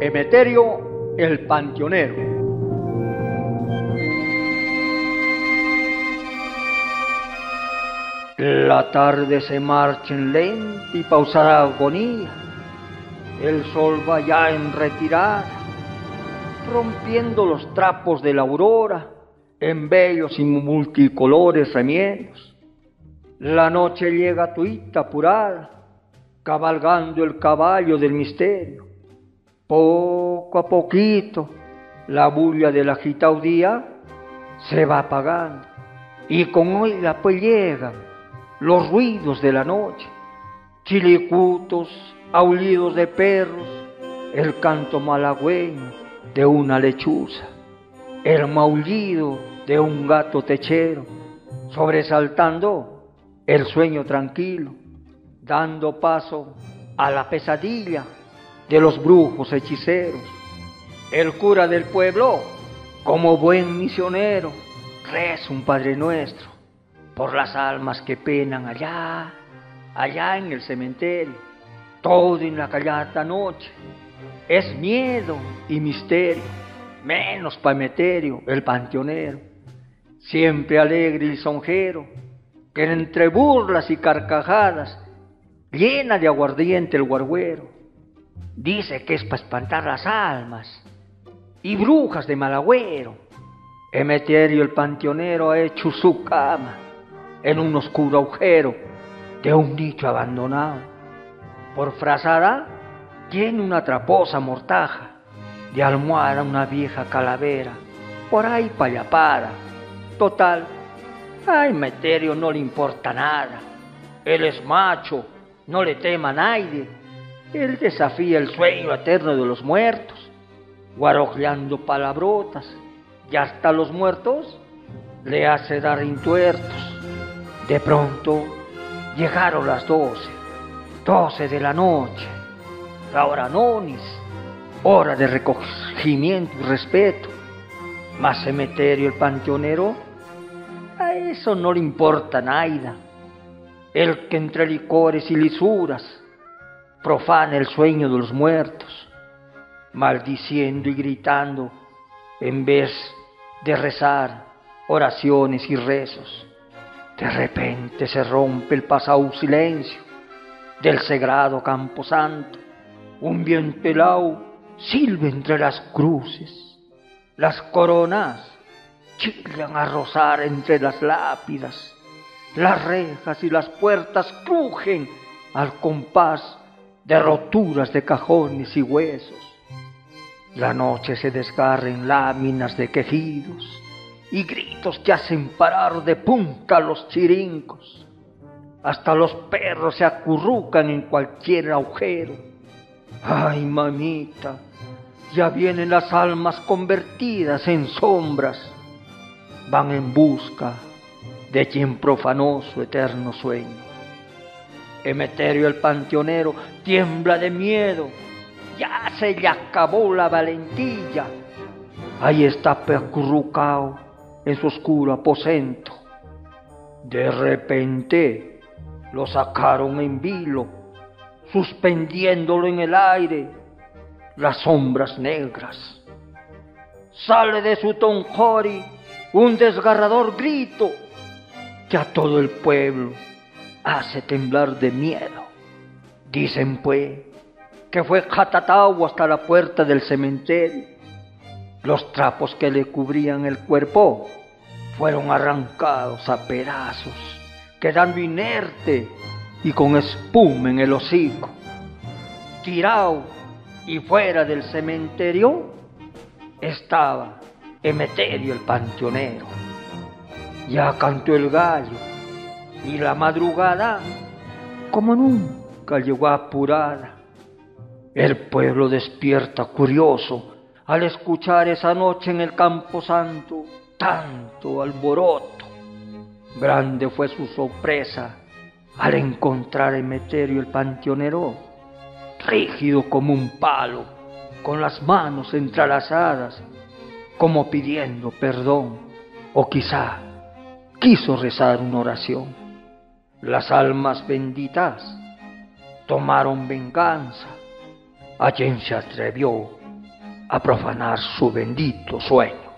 Emeterio el Panteonero. La tarde se marcha en lenta y pausada agonía. El sol va ya en retirada, rompiendo los trapos de la aurora en bellos y multicolores remiendos. La noche llega tuita apurada, cabalgando el caballo del misterio. Poco a poquito, la bulla del agitado día se va apagando y con oiga pues llegan los ruidos de la noche, chilicutos, aullidos de perros, el canto malagüeño de una lechuza, el maullido de un gato techero, sobresaltando el sueño tranquilo, dando paso a la pesadilla de los brujos hechiceros. El cura del pueblo, como buen misionero, reza un Padre Nuestro por las almas que penan allá, allá en el cementerio, todo en la callada noche. Es miedo y misterio, menos pameterio, el panteonero, siempre alegre y sonjero, que entre burlas y carcajadas llena de aguardiente el guarguero Dice que es para espantar las almas y brujas de malagüero. Emeterio el panteonero ha hecho su cama en un oscuro agujero de un nicho abandonado. Por frazada tiene una traposa mortaja, de almohada una vieja calavera, por ahí payapada. Total, a Emeterio no le importa nada. Él es macho, no le tema a nadie él desafía el sueño eterno de los muertos, guarojeando palabrotas, y hasta los muertos le hace dar intuertos. De pronto llegaron las doce, doce de la noche, la hora nonis, hora de recogimiento y respeto. Más cementerio el panteonero, a eso no le importa nada. El que entre licores y lisuras profana el sueño de los muertos, maldiciendo y gritando en vez de rezar oraciones y rezos. De repente se rompe el pasado silencio del sagrado camposanto. Un viento helado silba entre las cruces. Las coronas chillan a rozar entre las lápidas. Las rejas y las puertas crujen al compás de roturas de cajones y huesos. La noche se desgarra en láminas de quejidos y gritos que hacen parar de punta los chirincos. Hasta los perros se acurrucan en cualquier agujero. Ay, mamita, ya vienen las almas convertidas en sombras. Van en busca de quien profanó su eterno sueño. Emeterio el panteonero tiembla de miedo. Ya se le acabó la valentía. Ahí está percurrucado en su oscuro aposento. De repente lo sacaron en vilo, suspendiéndolo en el aire, las sombras negras. Sale de su tonjori un desgarrador grito que a todo el pueblo hace temblar de miedo. Dicen pues que fue jatatao hasta la puerta del cementerio. Los trapos que le cubrían el cuerpo fueron arrancados a pedazos, quedando inerte y con espuma en el hocico. Tirado y fuera del cementerio estaba Emeterio el panteonero. Ya cantó el gallo y la madrugada, como nunca llegó apurada. El pueblo despierta curioso al escuchar esa noche en el campo santo tanto alboroto. Grande fue su sorpresa al encontrar a Emeterio el panteonero, rígido como un palo, con las manos entrelazadas, como pidiendo perdón. O quizá quiso rezar una oración. Las almas benditas tomaron venganza a quien se atrevió a profanar su bendito sueño.